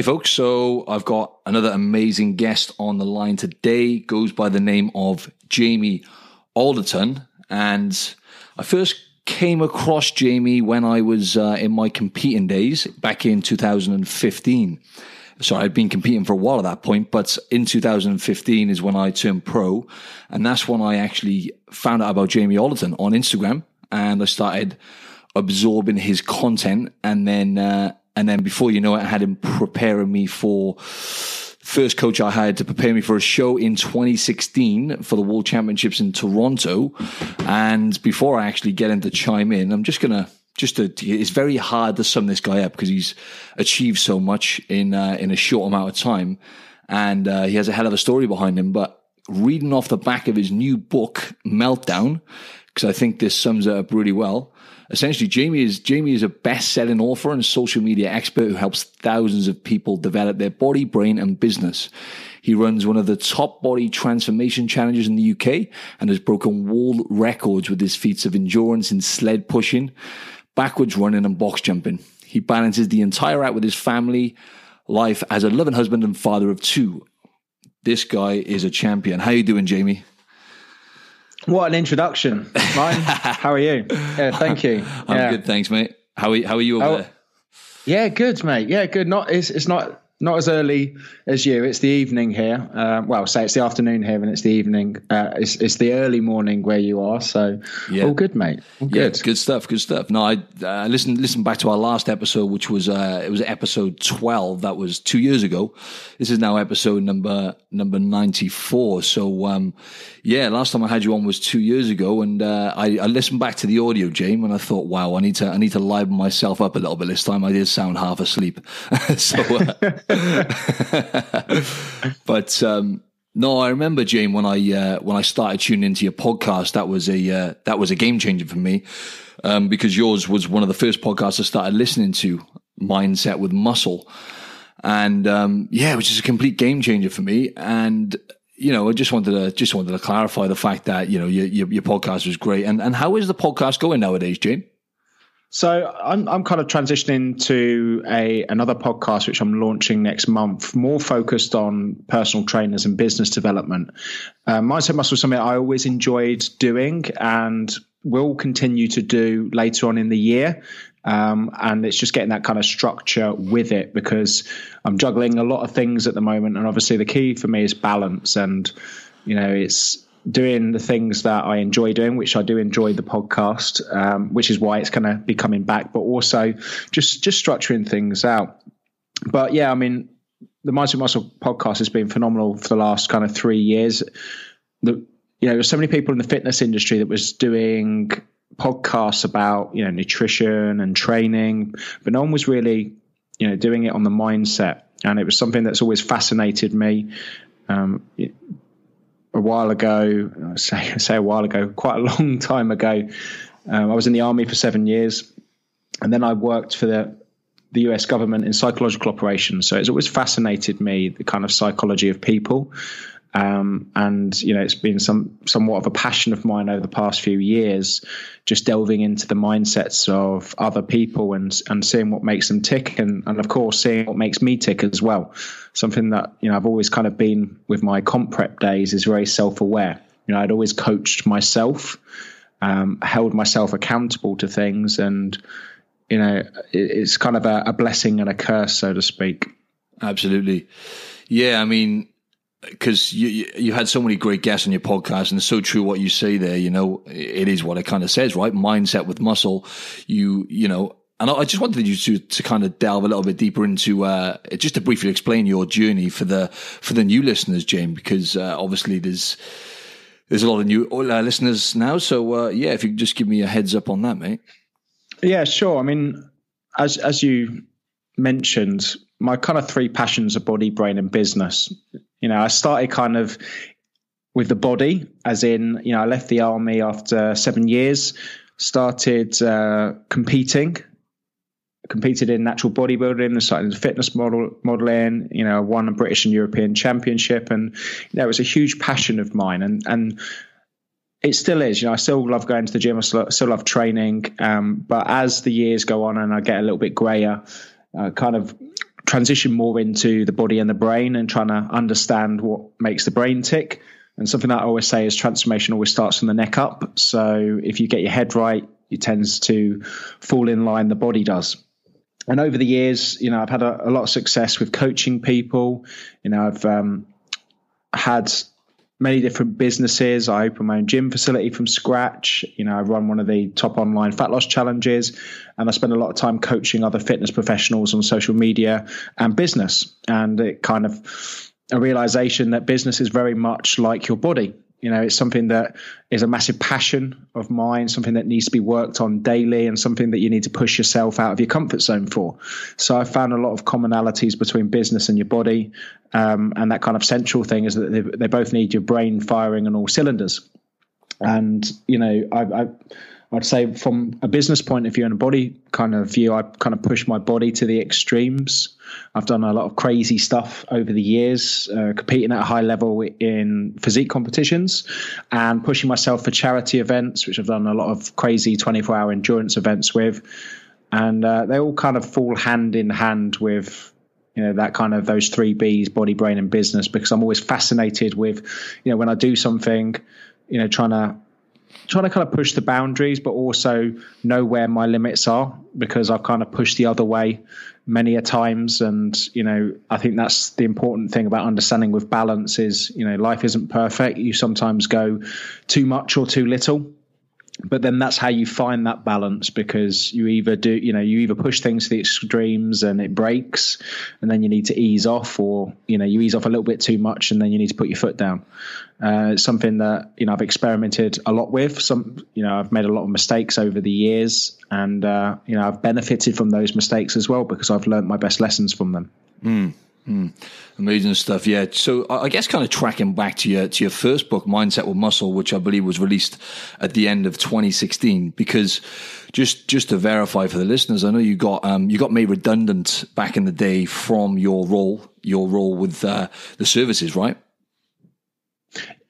Hey folks, so I've got another amazing guest on the line today. Goes by the name of Jamie Alderton, and I first came across Jamie when I was uh, in my competing days back in 2015. Sorry, I'd been competing for a while at that point, but in 2015 is when I turned pro, and that's when I actually found out about Jamie Alderton on Instagram, and I started absorbing his content, and then. Uh, and then before you know it, I had him preparing me for first coach I had to prepare me for a show in 2016 for the World Championships in Toronto. And before I actually get him to chime in, I'm just gonna just to, it's very hard to sum this guy up because he's achieved so much in uh, in a short amount of time, and uh, he has a hell of a story behind him. But reading off the back of his new book, Meltdown, because I think this sums it up really well essentially Jamie is Jamie is a best-selling author and social media expert who helps thousands of people develop their body, brain, and business. He runs one of the top body transformation challenges in the UK and has broken world records with his feats of endurance in sled pushing, backwards running, and box jumping. He balances the entire act with his family life as a loving husband and father of two. This guy is a champion. How you doing, Jamie? What an introduction, Ryan. how are you? Yeah, thank you. I'm yeah. good, thanks, mate. How are, how are you over oh, there? Yeah, good, mate. Yeah, good. Not it's it's not not as early as you. It's the evening here. Uh, well, say it's the afternoon here, and it's the evening. Uh, it's it's the early morning where you are. So, yeah. all good, mate. All yeah, good. good stuff. Good stuff. No, I uh, listened listened back to our last episode, which was uh, it was episode twelve. That was two years ago. This is now episode number number ninety four. So, um, yeah, last time I had you on was two years ago, and uh, I, I listened back to the audio, James, and I thought, wow, I need to I need to liven myself up a little bit this time. I did sound half asleep, so. But um, no, I remember Jane when I uh, when I started tuning into your podcast. That was a uh, that was a game changer for me um, because yours was one of the first podcasts I started listening to. Mindset with muscle, and um, yeah, which is a complete game changer for me. And you know, I just wanted to just wanted to clarify the fact that you know your your, your podcast was great. And and how is the podcast going nowadays, Jane? So I'm I'm kind of transitioning to a another podcast which I'm launching next month, more focused on personal trainers and business development. Uh, Mindset Muscle is something I always enjoyed doing and will continue to do later on in the year. Um, and it's just getting that kind of structure with it because I'm juggling a lot of things at the moment, and obviously the key for me is balance. And you know, it's doing the things that I enjoy doing, which I do enjoy the podcast, um, which is why it's going to be coming back, but also just just structuring things out. But yeah, I mean, the Mindset Muscle podcast has been phenomenal for the last kind of three years. The you know, there's so many people in the fitness industry that was doing podcasts about you know nutrition and training, but no one was really you know doing it on the mindset, and it was something that's always fascinated me. Um, a while ago, say, say a while ago, quite a long time ago. Um, I was in the army for seven years, and then I worked for the the US government in psychological operations. So it's always fascinated me the kind of psychology of people. Um, and you know, it's been some somewhat of a passion of mine over the past few years, just delving into the mindsets of other people and and seeing what makes them tick, and and of course seeing what makes me tick as well. Something that you know I've always kind of been with my comp prep days is very self aware. You know, I'd always coached myself, um, held myself accountable to things, and you know, it's kind of a, a blessing and a curse, so to speak. Absolutely, yeah. I mean because you you had so many great guests on your podcast, and it's so true what you say there. You know, it is what it kind of says, right? Mindset with muscle. You you know, and I just wanted you to to kind of delve a little bit deeper into uh, just to briefly explain your journey for the for the new listeners, James, because uh, obviously there's there's a lot of new uh, listeners now. So uh, yeah, if you could just give me a heads up on that, mate. Yeah, sure. I mean, as as you mentioned, my kind of three passions are body, brain, and business. You know, I started kind of with the body, as in, you know, I left the army after seven years, started uh, competing, competed in natural bodybuilding, started in fitness model modeling. You know, won a British and European championship, and you know, it was a huge passion of mine, and and it still is. You know, I still love going to the gym. I still, still love training. Um, but as the years go on and I get a little bit grayer, uh, kind of transition more into the body and the brain and trying to understand what makes the brain tick. And something that I always say is transformation always starts from the neck up. So if you get your head right, it tends to fall in line, the body does. And over the years, you know, I've had a, a lot of success with coaching people. You know, I've um, had many different businesses. I opened my own gym facility from scratch. You know, I run one of the top online fat loss challenges, and I spend a lot of time coaching other fitness professionals on social media and business. And it kind of a realization that business is very much like your body. You know, it's something that is a massive passion of mine, something that needs to be worked on daily, and something that you need to push yourself out of your comfort zone for. So I found a lot of commonalities between business and your body, um, and that kind of central thing is that they, they, both need your brain firing on all cylinders. And you know, I, I I'd say from a business point of view and a body kind of view, I kind of push my body to the extremes. I've done a lot of crazy stuff over the years, uh, competing at a high level in physique competitions and pushing myself for charity events, which I've done a lot of crazy 24 hour endurance events with. And uh, they all kind of fall hand in hand with you know that kind of those three b's body brain and business because i'm always fascinated with you know when i do something you know trying to trying to kind of push the boundaries, but also know where my limits are because I've kind of pushed the other way many a times. And, you know, I think that's the important thing about understanding with balance is, you know, life isn't perfect. You sometimes go too much or too little but then that's how you find that balance because you either do you know you either push things to the extremes and it breaks and then you need to ease off or you know you ease off a little bit too much and then you need to put your foot down. Uh, it's something that you know i've experimented a lot with. Some you know i've made a lot of mistakes over the years and uh, you know i've benefited from those mistakes as well because i've learned my best lessons from them. Mm. Mm, amazing stuff, yeah. So I guess kind of tracking back to your to your first book, Mindset with Muscle, which I believe was released at the end of 2016. Because just just to verify for the listeners, I know you got um, you got made redundant back in the day from your role your role with uh, the services, right?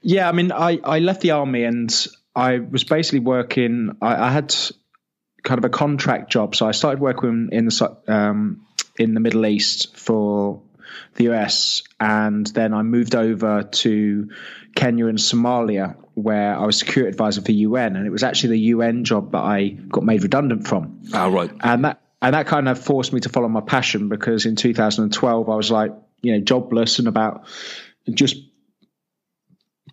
Yeah, I mean, I I left the army and I was basically working. I, I had kind of a contract job, so I started working in the um, in the Middle East for the US, and then I moved over to Kenya and Somalia, where I was security advisor for the UN, and it was actually the UN job that I got made redundant from. Oh, right. And that and that kind of forced me to follow my passion because in 2012 I was like, you know, jobless and about just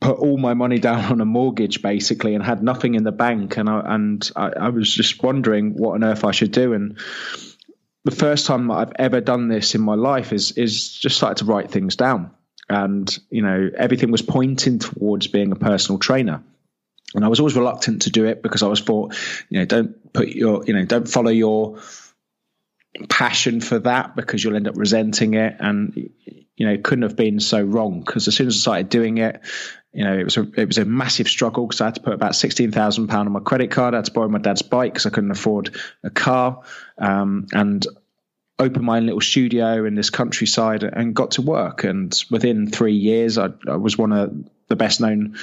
put all my money down on a mortgage basically and had nothing in the bank and I and I, I was just wondering what on earth I should do and the first time I've ever done this in my life is is just started to write things down. And, you know, everything was pointing towards being a personal trainer. And I was always reluctant to do it because I was thought, you know, don't put your, you know, don't follow your passion for that because you'll end up resenting it. And, you know, couldn't have been so wrong because as soon as I started doing it, you know, it was a it was a massive struggle because I had to put about sixteen thousand pound on my credit card. I had to borrow my dad's bike because I couldn't afford a car, um, and open my own little studio in this countryside and got to work. And within three years, I, I was one of the best known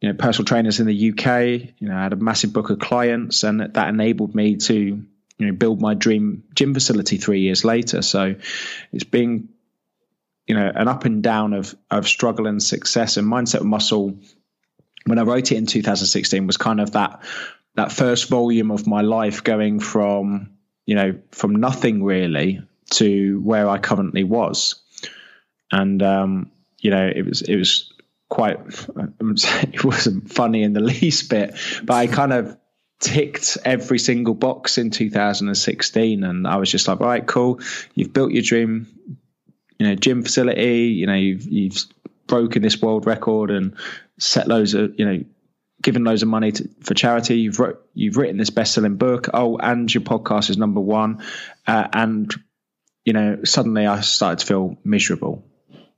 you know personal trainers in the UK. You know, I had a massive book of clients, and that enabled me to you know build my dream gym facility three years later. So it's been you know an up and down of of struggle and success and mindset muscle when i wrote it in 2016 was kind of that that first volume of my life going from you know from nothing really to where i currently was. And um you know it was it was quite it wasn't funny in the least bit but i kind of ticked every single box in 2016 and i was just like all right cool. You've built your dream you know gym facility. You know you've you've broken this world record and set loads of you know given loads of money to, for charity. You've wrote, you've written this best selling book. Oh, and your podcast is number one. Uh, and you know suddenly I started to feel miserable,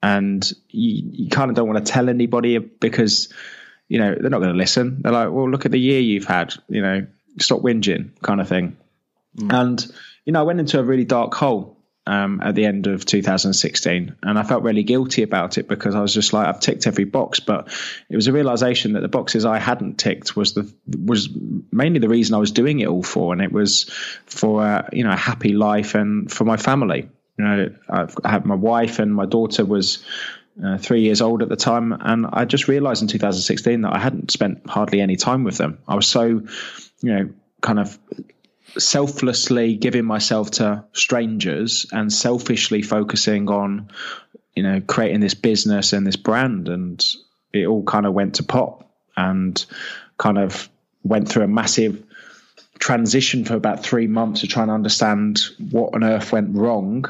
and you, you kind of don't want to tell anybody because you know they're not going to listen. They're like, well, look at the year you've had. You know, stop whinging, kind of thing. Mm. And you know, I went into a really dark hole um, at the end of 2016, and I felt really guilty about it because I was just like, I've ticked every box, but it was a realization that the boxes I hadn't ticked was the was mainly the reason I was doing it all for, and it was for uh, you know a happy life and for my family. You know, I've, I had my wife and my daughter was uh, three years old at the time, and I just realised in 2016 that I hadn't spent hardly any time with them. I was so, you know, kind of selflessly giving myself to strangers and selfishly focusing on, you know, creating this business and this brand, and it all kind of went to pot and kind of went through a massive transition for about three months to try and understand what on earth went wrong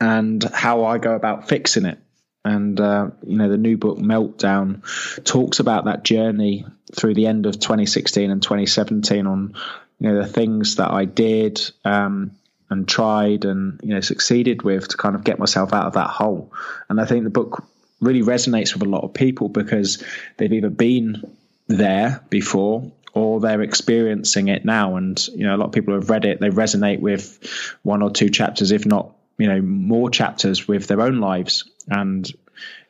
and how I go about fixing it. And uh, you know, the new book Meltdown talks about that journey through the end of 2016 and 2017 on you know the things that I did um, and tried and you know succeeded with to kind of get myself out of that hole. And I think the book really resonates with a lot of people because they've either been there before or they're experiencing it now. And you know, a lot of people have read it; they resonate with one or two chapters, if not you know more chapters with their own lives and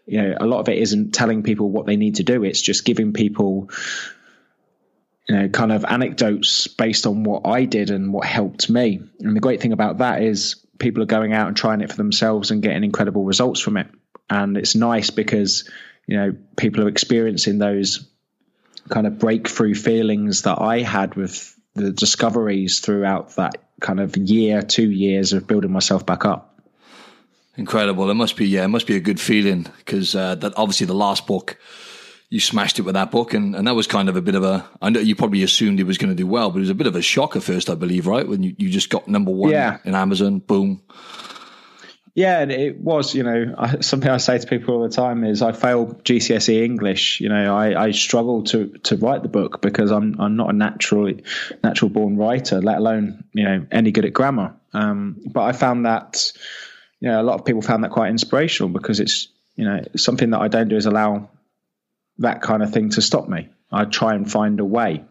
you know a lot of it isn't telling people what they need to do it's just giving people you know kind of anecdotes based on what i did and what helped me and the great thing about that is people are going out and trying it for themselves and getting incredible results from it and it's nice because you know people are experiencing those kind of breakthrough feelings that i had with the discoveries throughout that kind of year, two years of building myself back up. Incredible. It must be, yeah, it must be a good feeling because uh, that obviously the last book you smashed it with that book, and, and that was kind of a bit of a. I know you probably assumed it was going to do well, but it was a bit of a shock at first, I believe, right? When you, you just got number one yeah. in Amazon, boom. Yeah, and it was, you know, I, something I say to people all the time is I failed GCSE English. You know, I, I struggle to to write the book because I'm I'm not a natural natural born writer, let alone you know any good at grammar. Um, but I found that, you know, a lot of people found that quite inspirational because it's you know something that I don't do is allow that kind of thing to stop me. I try and find a way,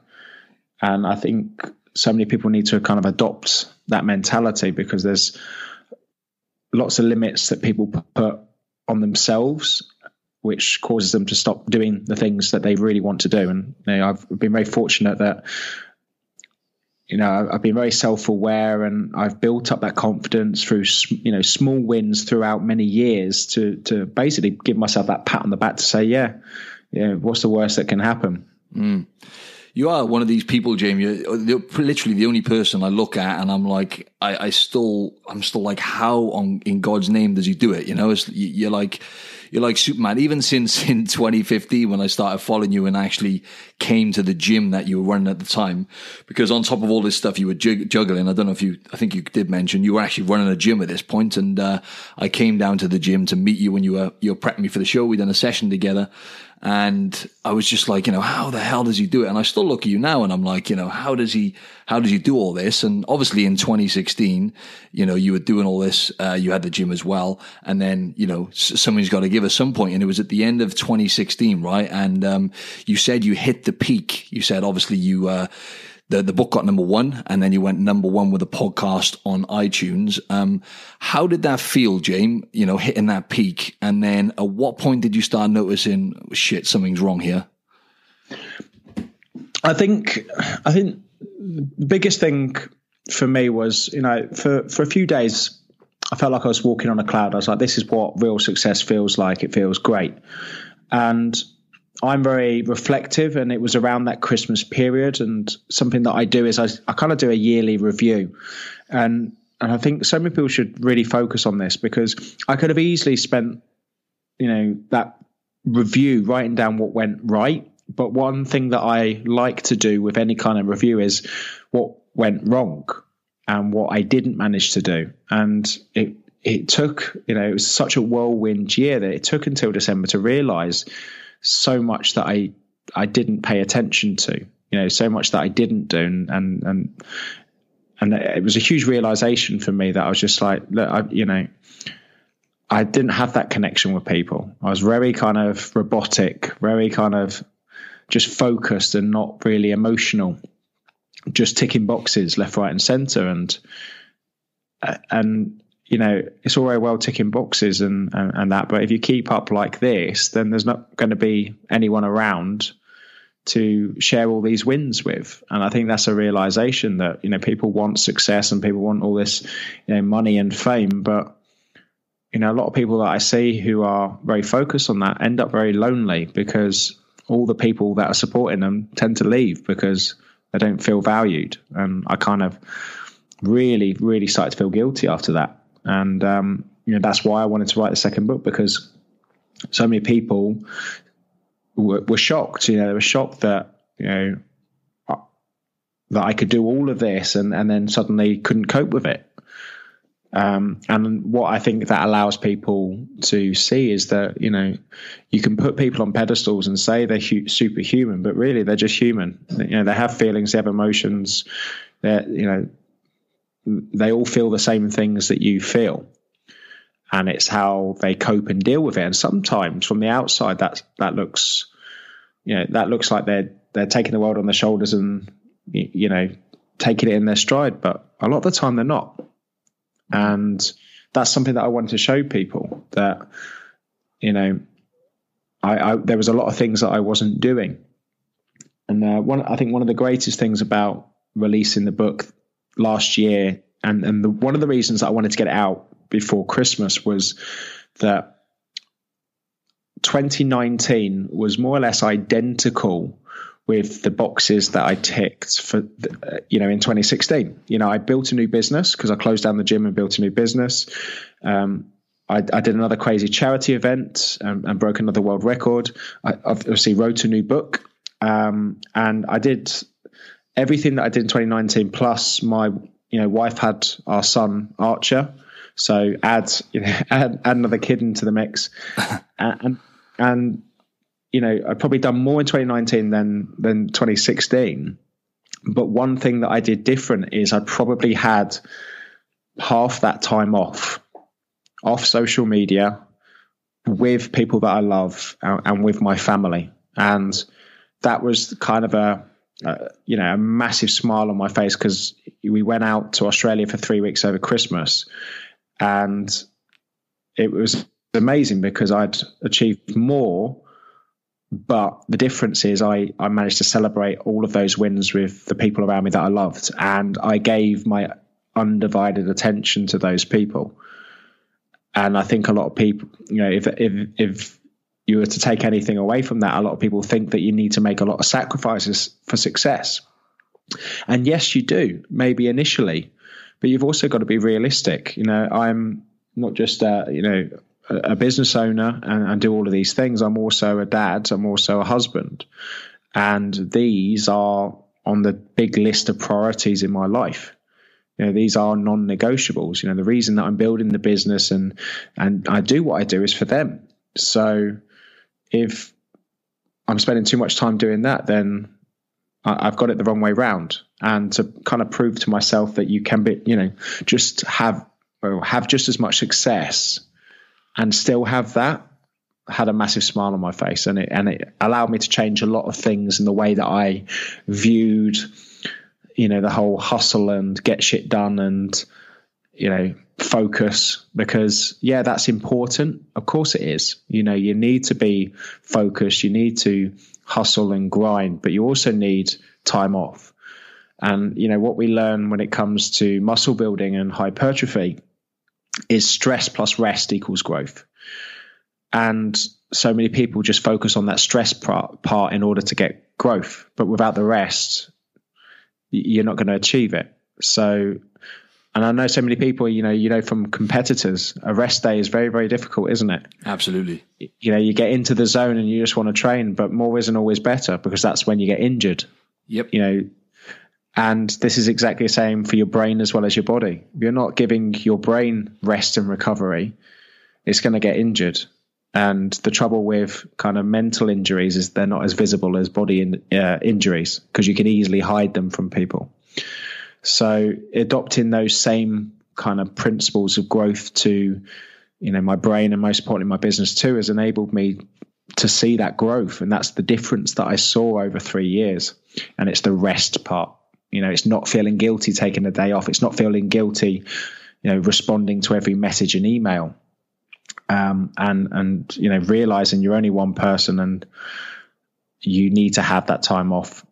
and I think so many people need to kind of adopt that mentality because there's lots of limits that people put on themselves which causes them to stop doing the things that they really want to do. And you know, I've been very fortunate that you know I've been very self-aware and I've built up that confidence through you know small wins throughout many years to to basically give myself that pat on the back to say, yeah, yeah, what's the worst that can happen? Mm you are one of these people, Jamie. You're, literally the only person I look at, and I'm like, I, I still, I'm still like, how on in God's name does he do it? You know, it's, you're like, you're like Superman. Even since in 2015 when I started following you and actually came to the gym that you were running at the time, because on top of all this stuff you were juggling, I don't know if you, I think you did mention you were actually running a gym at this point, and uh, I came down to the gym to meet you when you were you were prepping me for the show. We done a session together, and I was just like, you know, how the hell does he do it? And I still look at you now and I'm like, you know, how does he, how does he do all this? And obviously in 2016, you know, you were doing all this, uh, you had the gym as well. And then, you know, somebody's got to give us some point. And it was at the end of 2016, right? And, um, you said you hit the peak. You said, obviously you, uh, the, the book got number one and then you went number one with a podcast on iTunes. Um, how did that feel, James? You know, hitting that peak. And then at what point did you start noticing shit, something's wrong here? I think, I think the biggest thing for me was, you know, for, for a few days, I felt like I was walking on a cloud. I was like, this is what real success feels like. It feels great. And I'm very reflective, and it was around that Christmas period. And something that I do is I, I kind of do a yearly review, and and I think so many people should really focus on this because I could have easily spent, you know, that review writing down what went right. But one thing that I like to do with any kind of review is what went wrong and what I didn't manage to do. And it it took, you know, it was such a whirlwind year that it took until December to realize so much that I I didn't pay attention to. You know, so much that I didn't do, and and and, and it was a huge realization for me that I was just like, look, I, you know, I didn't have that connection with people. I was very kind of robotic, very kind of just focused and not really emotional, just ticking boxes left, right, and center, and uh, and you know, it's all very well ticking boxes and, and, and that, but if you keep up like this, then there's not going to be anyone around to share all these wins with. And I think that's a realization that, you know, people want success and people want all this, you know, money and fame. But, you know, a lot of people that I see who are very focused on that end up very lonely because all the people that are supporting them tend to leave because they don't feel valued. And I kind of really, really started to feel guilty after that. And, um, you know, that's why I wanted to write the second book because so many people were, were shocked. You know, they were shocked that you know that I could do all of this and and then suddenly couldn't cope with it. Um, and what I think that allows people to see is that you know you can put people on pedestals and say they're hu- superhuman, but really they're just human. You know, they have feelings, they have emotions. They you know they all feel the same things that you feel and it's how they cope and deal with it. And sometimes from the outside, that that looks, you know, that looks like they're they're taking the world on their shoulders and you know taking it in their stride. But a lot of the time, they're not. And that's something that I wanted to show people that you know, I, I there was a lot of things that I wasn't doing. And uh, one, I think one of the greatest things about releasing the book last year, and and the, one of the reasons I wanted to get it out before Christmas was that 2019 was more or less identical with the boxes that I ticked for, you know, in 2016. You know, I built a new business because I closed down the gym and built a new business. Um, I, I, did another crazy charity event and, and, broke another world record. I obviously wrote a new book, um, and I did everything that I did in 2019. Plus, my you know wife had our son Archer, so add, you know, add, add another kid into the mix, and and you know I've probably done more in 2019 than than 2016. But one thing that I did different is I probably had half that time off, off social media, with people that I love and, and with my family, and that was kind of a uh, you know, a massive smile on my face because we went out to Australia for three weeks over Christmas, and it was amazing because I'd achieved more. But the difference is, I, I managed to celebrate all of those wins with the people around me that I loved, and I gave my undivided attention to those people. And I think a lot of people, you know, if if if you were to take anything away from that, a lot of people think that you need to make a lot of sacrifices for success. And yes, you do, maybe initially, but you've also got to be realistic. You know, I'm not just a, you know a, a business owner and, and do all of these things. I'm also a dad. I'm also a husband, and these are on the big list of priorities in my life. You know, these are non-negotiables. You know, the reason that I'm building the business and and I do what I do is for them. So if I'm spending too much time doing that, then I've got it the wrong way round. And to kind of prove to myself that you can be, you know, just have or have just as much success and still have that had a massive smile on my face and it and it allowed me to change a lot of things in the way that I viewed you know the whole hustle and get shit done and you know focus because yeah that's important of course it is you know you need to be focused you need to hustle and grind, but you also need time off. And you know what we learn when it comes to muscle building and hypertrophy is stress plus rest equals growth. And so many people just focus on that stress part, in order to get growth, but without the rest, you're not going to achieve it. So and I know so many people, you know, you know, from competitors, a rest day is very, very difficult, isn't it? Absolutely. You know, you get into the zone and you just want to train, but more isn't always better because that's when you get injured. Yep. You know, and this is exactly the same for your brain as well as your body. If you're not giving your brain rest and recovery, it's going to get injured. And the trouble with kind of mental injuries is they're not as visible as body in, uh, injuries because you can easily hide them from people. So adopting those same kind of principles of growth to, you know, my brain and most importantly my business too has enabled me to see that growth. And that's the difference that I saw over three years. And it's the rest part. You know, it's not feeling guilty taking a day off. It's not feeling guilty, you know, responding to every message and email. Um, and and you know, realizing you're only one person and you need to have that time off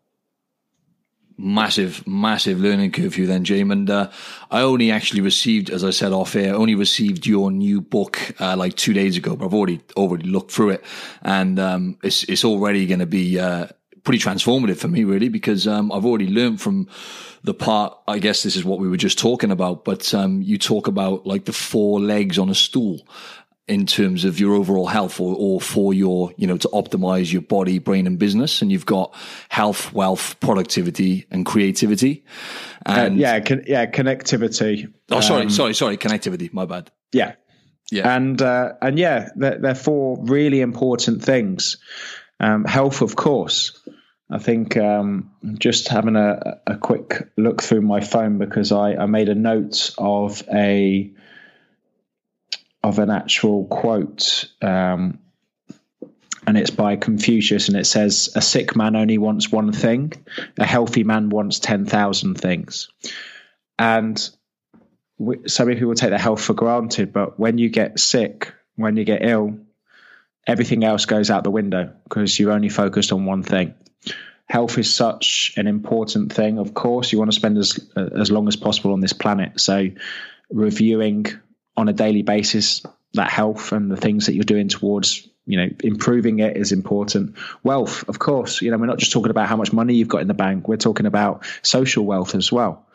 massive, massive learning curve for you then, James. And uh, I only actually received, as I said off air, only received your new book uh, like two days ago, but I've already already looked through it, and um, it's it's already going to be uh, pretty transformative for me, really, because um, I've already learned from the part. I guess this is what we were just talking about, but um, you talk about like the four legs on a stool in terms of your overall health or, or for your, you know, to optimize your body, brain and business. And you've got health, wealth, productivity and creativity. Uh, and uh, yeah, con- yeah, connectivity. Oh, sorry, um, sorry, sorry. Connectivity. My bad. Yeah. Yeah. And, uh, and yeah, they're, they're four really important things. Um, health, of course. I think um, just having a, a quick look through my phone because I, I made a note of a of an actual quote, um, and it's by Confucius, and it says, "A sick man only wants one thing; a healthy man wants ten thousand things." And we, so many people take their health for granted, but when you get sick, when you get ill, everything else goes out the window because you're only focused on one thing. Health is such an important thing. Of course, you want to spend as as long as possible on this planet. So, reviewing on a daily basis that health and the things that you're doing towards you know improving it is important. Wealth of course you know we're not just talking about how much money you've got in the bank. We're talking about social wealth as well.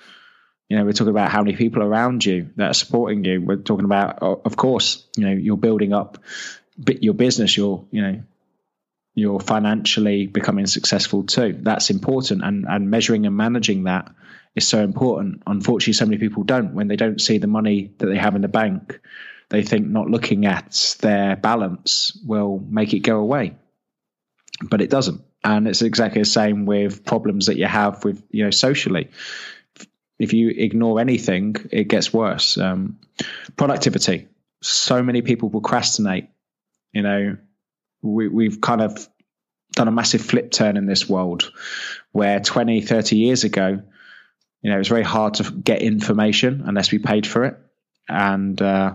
You know we're talking about how many people around you that are supporting you. We're talking about of course you know you're building up your business. You're you know you're financially becoming successful too. That's important. And and measuring and managing that is so important. Unfortunately, so many people don't. When they don't see the money that they have in the bank, they think not looking at their balance will make it go away, but it doesn't. And it's exactly the same with problems that you have with you know socially. If you ignore anything, it gets worse. Um, productivity. So many people procrastinate. You know, we, we've kind of done a massive flip turn in this world where 20, 30 years ago, you know, it was very hard to get information unless we paid for it. And uh,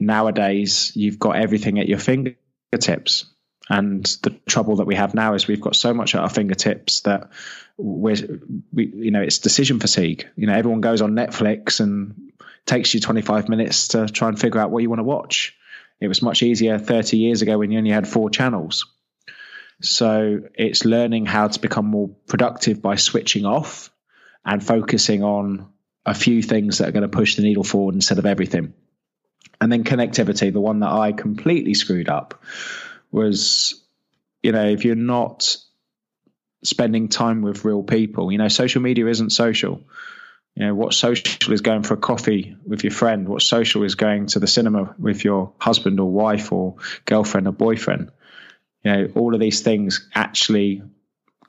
nowadays, you've got everything at your fingertips. And the trouble that we have now is we've got so much at our fingertips that we're, we, you know, it's decision fatigue. You know, everyone goes on Netflix and takes you 25 minutes to try and figure out what you want to watch. It was much easier 30 years ago when you only had four channels. So it's learning how to become more productive by switching off and focusing on a few things that are going to push the needle forward instead of everything. And then connectivity, the one that I completely screwed up was, you know, if you're not spending time with real people, you know, social media isn't social. You know, what social is going for a coffee with your friend, what social is going to the cinema with your husband or wife or girlfriend or boyfriend. You know, all of these things actually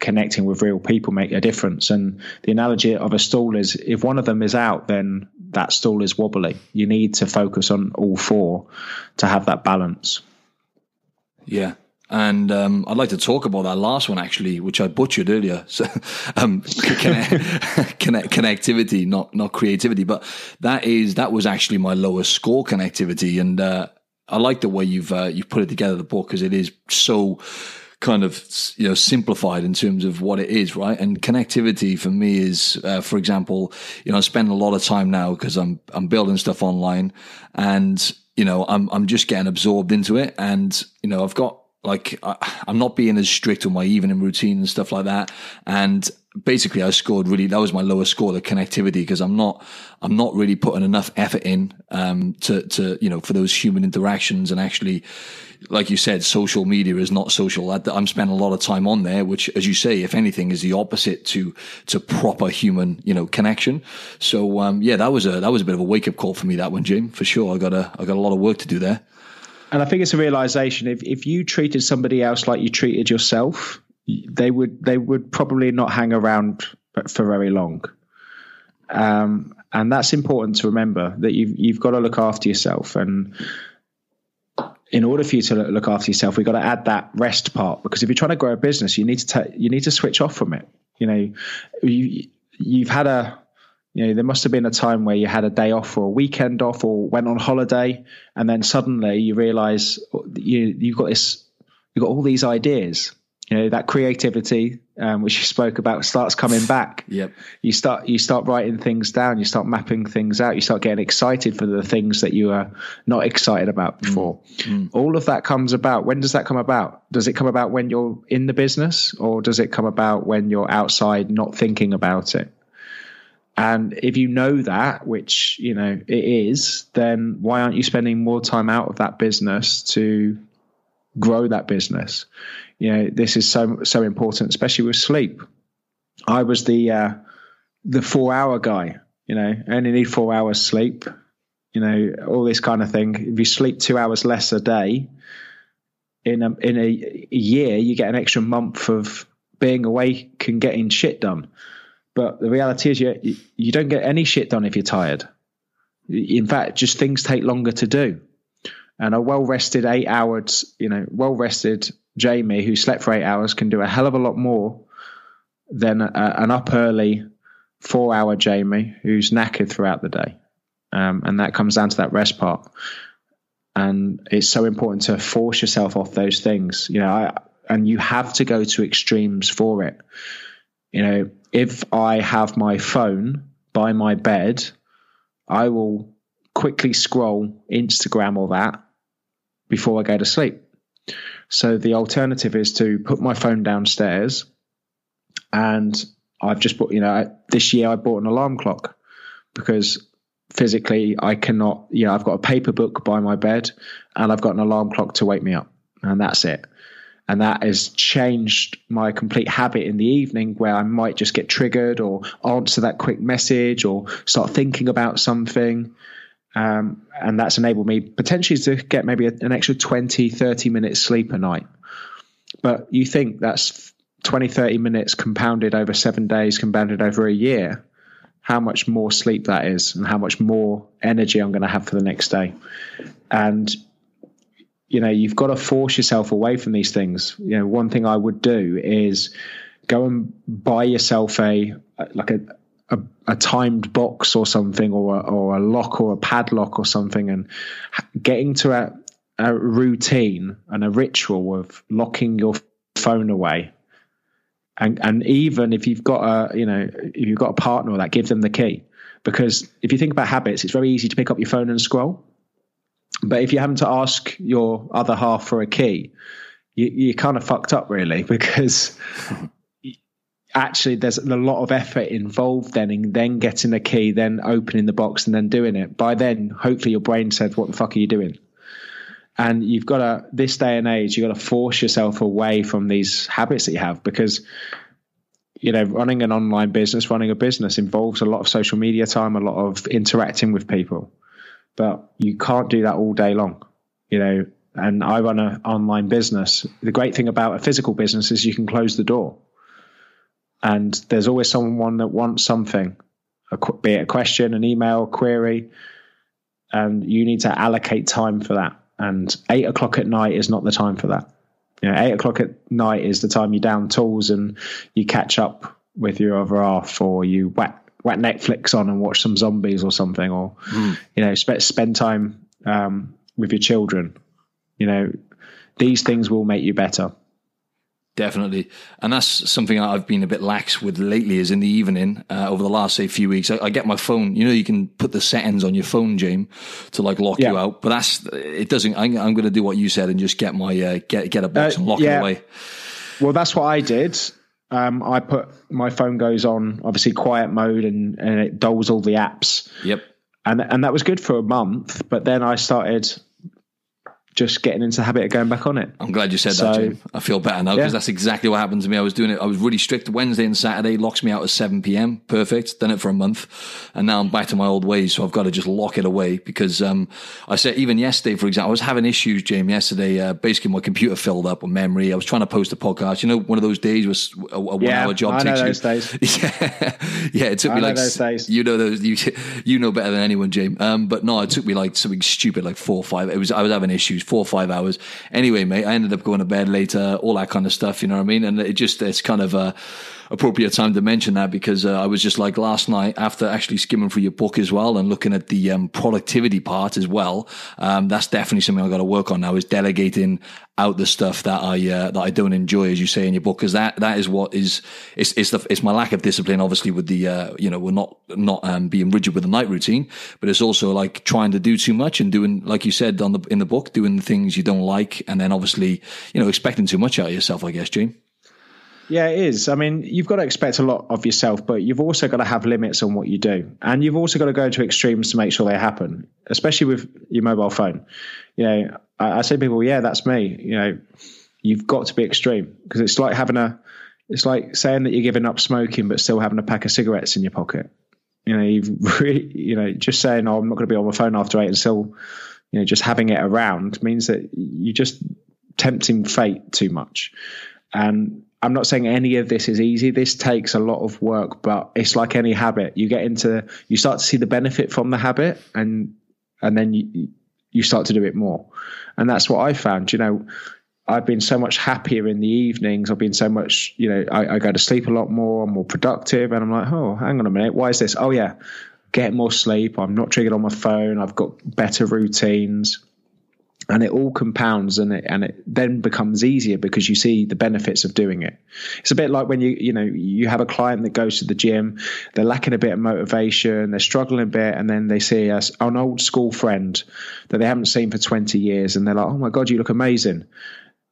connecting with real people make a difference. And the analogy of a stool is if one of them is out, then that stool is wobbly. You need to focus on all four to have that balance. Yeah. And um, I'd like to talk about that last one actually, which I butchered earlier. So, um, connect, connect, connectivity, not not creativity, but that is that was actually my lowest score connectivity. And uh, I like the way you've uh, you've put it together the book because it is so kind of you know simplified in terms of what it is right? And connectivity for me is uh, for example you know i spend a lot of time now because i'm i'm building stuff online and you know i'm i'm just getting absorbed into it. And you know i've got like I, i'm not being as strict on my evening routine and stuff like that. And basically I scored really that was my lowest score the connectivity because I'm not I'm not really putting enough effort in um to to you know for those human interactions and actually like you said social media is not social. I'm spending a lot of time on there which as you say if anything is the opposite to to proper human you know connection. So um yeah that was a that was a bit of a wake up call for me that one Jim for sure. I got a I got a lot of work to do there. And I think it's a realization if if you treated somebody else like you treated yourself they would they would probably not hang around for very long. Um, and that's important to remember that you've you've got to look after yourself and in order for you to look after yourself, we've got to add that rest part because if you're trying to grow a business, you need to ta- you need to switch off from it. You know, you you've had a you know there must have been a time where you had a day off or a weekend off or went on holiday, and then suddenly you realise you you've got this you've got all these ideas you know that creativity um, which you spoke about starts coming back. Yep. you start you start writing things down you start mapping things out you start getting excited for the things that you were not excited about before. All of that comes about when does that come about? Does it come about when you're in the business or does it come about when you're outside not thinking about it? And if you know that which you know it is then why aren't you spending more time out of that business to grow that business. You know this is so so important especially with sleep. I was the uh the four hour guy you know only need four hours sleep you know all this kind of thing. If you sleep two hours less a day in a in a, year you get an extra month of being awake and getting shit done. But the reality is you you don't get any shit done if you're tired. In fact just things take longer to do and a well rested eight hours you know well rested jamie who slept for eight hours can do a hell of a lot more than a, an up early four hour jamie who's knackered throughout the day. Um, and that comes down to that rest part. And it's so important to force yourself off those things you know I, and you have to go to extremes for it. You know if i have my phone by my bed i will quickly scroll instagram or that before i go to sleep so the alternative is to put my phone downstairs and i've just bought you know this year i bought an alarm clock because physically I cannot, you know, I've got a paper book by my bed and I've got an alarm clock to wake me up. And that's it. And that has changed my complete habit in the evening where I might just get triggered or answer that quick message or start thinking about something. Um, and that's enabled me potentially to get maybe an extra 20, 30 minutes sleep a night. But you think that's 20, 30 minutes compounded over seven days, compounded over a year how much more sleep that is and how much more energy I'm going to have for the next day. And you know, you've got to force yourself away from these things. You know, one thing I would do is go and buy yourself a like a a, a timed box or something, or a, or a lock or a padlock or something, and getting to a, a routine and a ritual of locking your phone away. And and even if you've got a you know if you've got a partner that give them the key. Because if you think about habits it's very easy to pick up your phone and scroll. But if you're having to ask your other half for a key you, you're kind of fucked up really because actually there's a lot of effort involved then in then getting the key then opening the box and then doing it. By then hopefully your brain said what the fuck are you doing? And you've got to this day and age you've got to force yourself away from these habits that you have because you know running an online business running a business involves a lot of social media time a lot of interacting with people. But you can't do that all day long you know? And i run an online business. The great thing about a physical business is you can close the door and there's always someone that wants something be it a question an email a query and you need to allocate time for that and eight o'clock at night is not the time for that. You know, eight o'clock at night is the time you down tools and you catch up with your other half, or you whack whack Netflix on and watch some zombies or something, or mm. you know, spend spend time um, with your children. You know, these things will make you better. Definitely, and that's something I've been a bit lax with lately. Is in the evening uh, over the last say few weeks, I, I, get my phone. You know, you can put the settings on your phone, James, to like lock yeah. you out. But that's it. Doesn't. I'm, I'm going to do what you said and just get my uh, get get a box uh, and lock yeah. it away. Well, that's what I did. Um, I put my phone goes on obviously quiet mode and and it dulls all the apps. Yep. And and that was good for a month, but then I started just getting into the habit of going back on it. I'm glad you said so, that, Jim. I feel better now because yeah. that's exactly what happened to me. I was doing it. I was really strict. Wednesday and Saturday locks me out at 7 p.m. Perfect. Done it for a month, and now I'm back to my old ways. So I've got to just lock it away because um, I said even yesterday, for example, I was having issues, James. Yesterday, uh, basically my computer filled up with memory. I was trying to post a podcast. You know, one of those days was a, a one yeah, hour job. I know those you, days. yeah, yeah. It took I me like those days. You know those. You you know better than anyone, James. Um, but no, it took me like something stupid, like four or five. It was I was having issues, four or five hours. Anyway, mate, I ended up going to bed later, all that kind of stuff. You know what I mean? And it just it's kind of a appropriate time to mention that because uh, I was just like last night after actually skimming through your book as well and looking at the um, productivity part as well. Um, that's definitely something I got to work on now is delegating out the stuff that I uh, that I don't enjoy, as you say in your book, because that that is what is it's it's, the, it's my lack of discipline. Obviously, with the uh, you know we're not not um, being rigid with the night routine, but it's also like trying to do too much and doing like you said on the in the book, doing the things you don't like, and then obviously you know expecting too much out of yourself. I guess, James. Yeah, it is. I mean, you've got to expect a lot of yourself, but you've also got to have limits on what you do. And you've also got to go to extremes to make sure they happen, especially with your mobile phone. You know, I, I say people, yeah, that's me. You know, you've got to be extreme because it's like having a, it's like saying that you're giving up smoking, but still having a pack of cigarettes in your pocket. You know, you've really, you know, just saying, oh, I'm not going to be on my phone after eight and still, you know, just having it around means that you're just tempting fate too much. And I'm not saying any of this is easy. This takes a lot of work, but it's like any habit. You get into, you start to see the benefit from the habit, and and then you you start to do it more. And that's what I found. You know, I've been so much happier in the evenings. I've been so much, you know, I, I go to sleep a lot more. I'm more productive, and I'm like, oh, hang on a minute, why is this? Oh yeah, get more sleep. I'm not triggered on my phone. I've got better routines and it all compounds and it and it then becomes easier because you see the benefits of doing it. It's a bit like when you you know you have a client that goes to the gym they're lacking a bit of motivation they're struggling a bit and then they see us an old school friend that they haven't seen for 20 years and they're like oh my god you look amazing.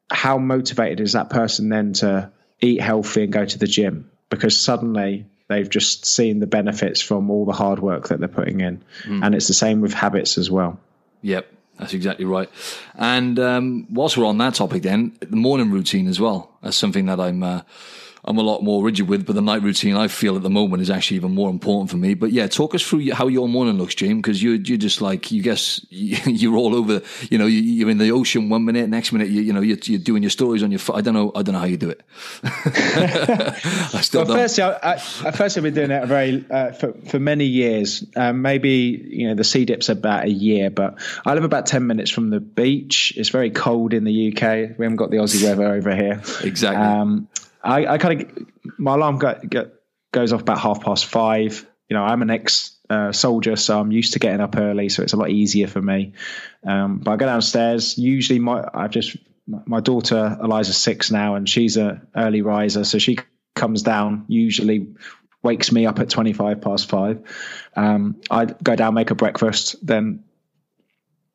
How motivated is that person then to eat healthy and go to the gym? Because suddenly they've just seen the benefits from all the hard work that they're putting in. Mm. and it's the same with habits as well. Yep that's exactly right. And um, whilst we're on that topic, then the morning routine as well. That's something that I'm uh, I'm a lot more rigid with, but the night routine I feel at the moment is actually even more important for me. But yeah, talk us through how your morning looks, James, because you're you're just like you guess you're all over. You know, you're in the ocean one minute, next minute you, you know you're, you're doing your stories on your. I don't know. I don't know how you do it. I still well, firstly, I, I, first I've been doing it very uh, for for many years. Um, maybe you know the sea dip's about a year, but I live about ten minutes from the beach. It's very cold in the UK. We haven't got the Aussie weather over here. Exactly. Um, I, I kind of my alarm goes off about half past five. You know, I'm an ex uh, soldier, so I'm used to getting up early, so it's a lot easier for me. Um, but I go downstairs. Usually, my I've just my daughter Eliza's six now, and she's a early riser, so she comes down. Usually, wakes me up at twenty five past five. Um, I go down, make a breakfast, then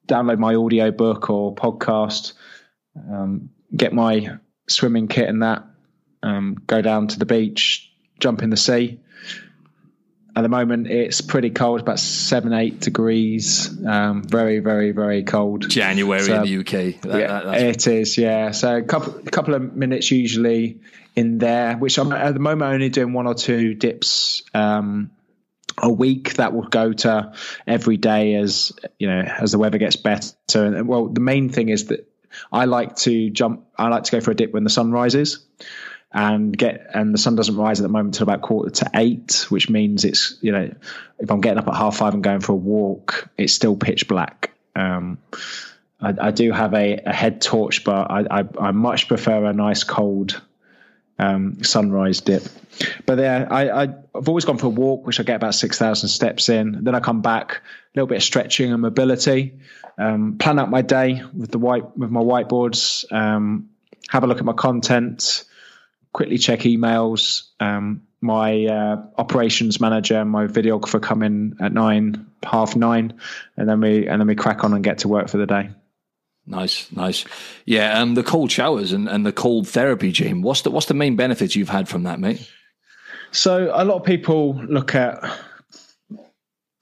download my audio book or podcast, um, get my swimming kit and that, um, go down to the beach, jump in the sea. At the moment, it's pretty cold, about seven, eight degrees. Um, very, very, very cold. January so, in the UK. That, yeah, that, it is, yeah. So a couple, a couple of minutes usually in there, which I'm at the moment only doing one or two dips um, a week. That will go to every day as you know as the weather gets better. And well, the main thing is that I like to jump. I like to go for a dip when the sun rises and get and the sun doesn't rise at the moment until about quarter to eight, which means it's you know if I'm getting up at half five and going for a walk, it's still pitch black. Um, I, I, do have a, a, head torch, but I, I, I, much prefer a nice cold um, sunrise dip. But there, I, have always gone for a walk, which I get about six thousand steps in. Then I come back, a little bit of stretching and mobility. Um, plan out my day with the white with my whiteboards. Um, have a look at my content quickly check emails. Um, my uh, operations manager and my videographer come in at nine, half nine, and then we and then we crack on and get to work for the day. Nice, nice. Yeah, um, the cold showers and, and the cold therapy, Jim. What's the what's the main benefits you've had from that, mate? So a lot of people look at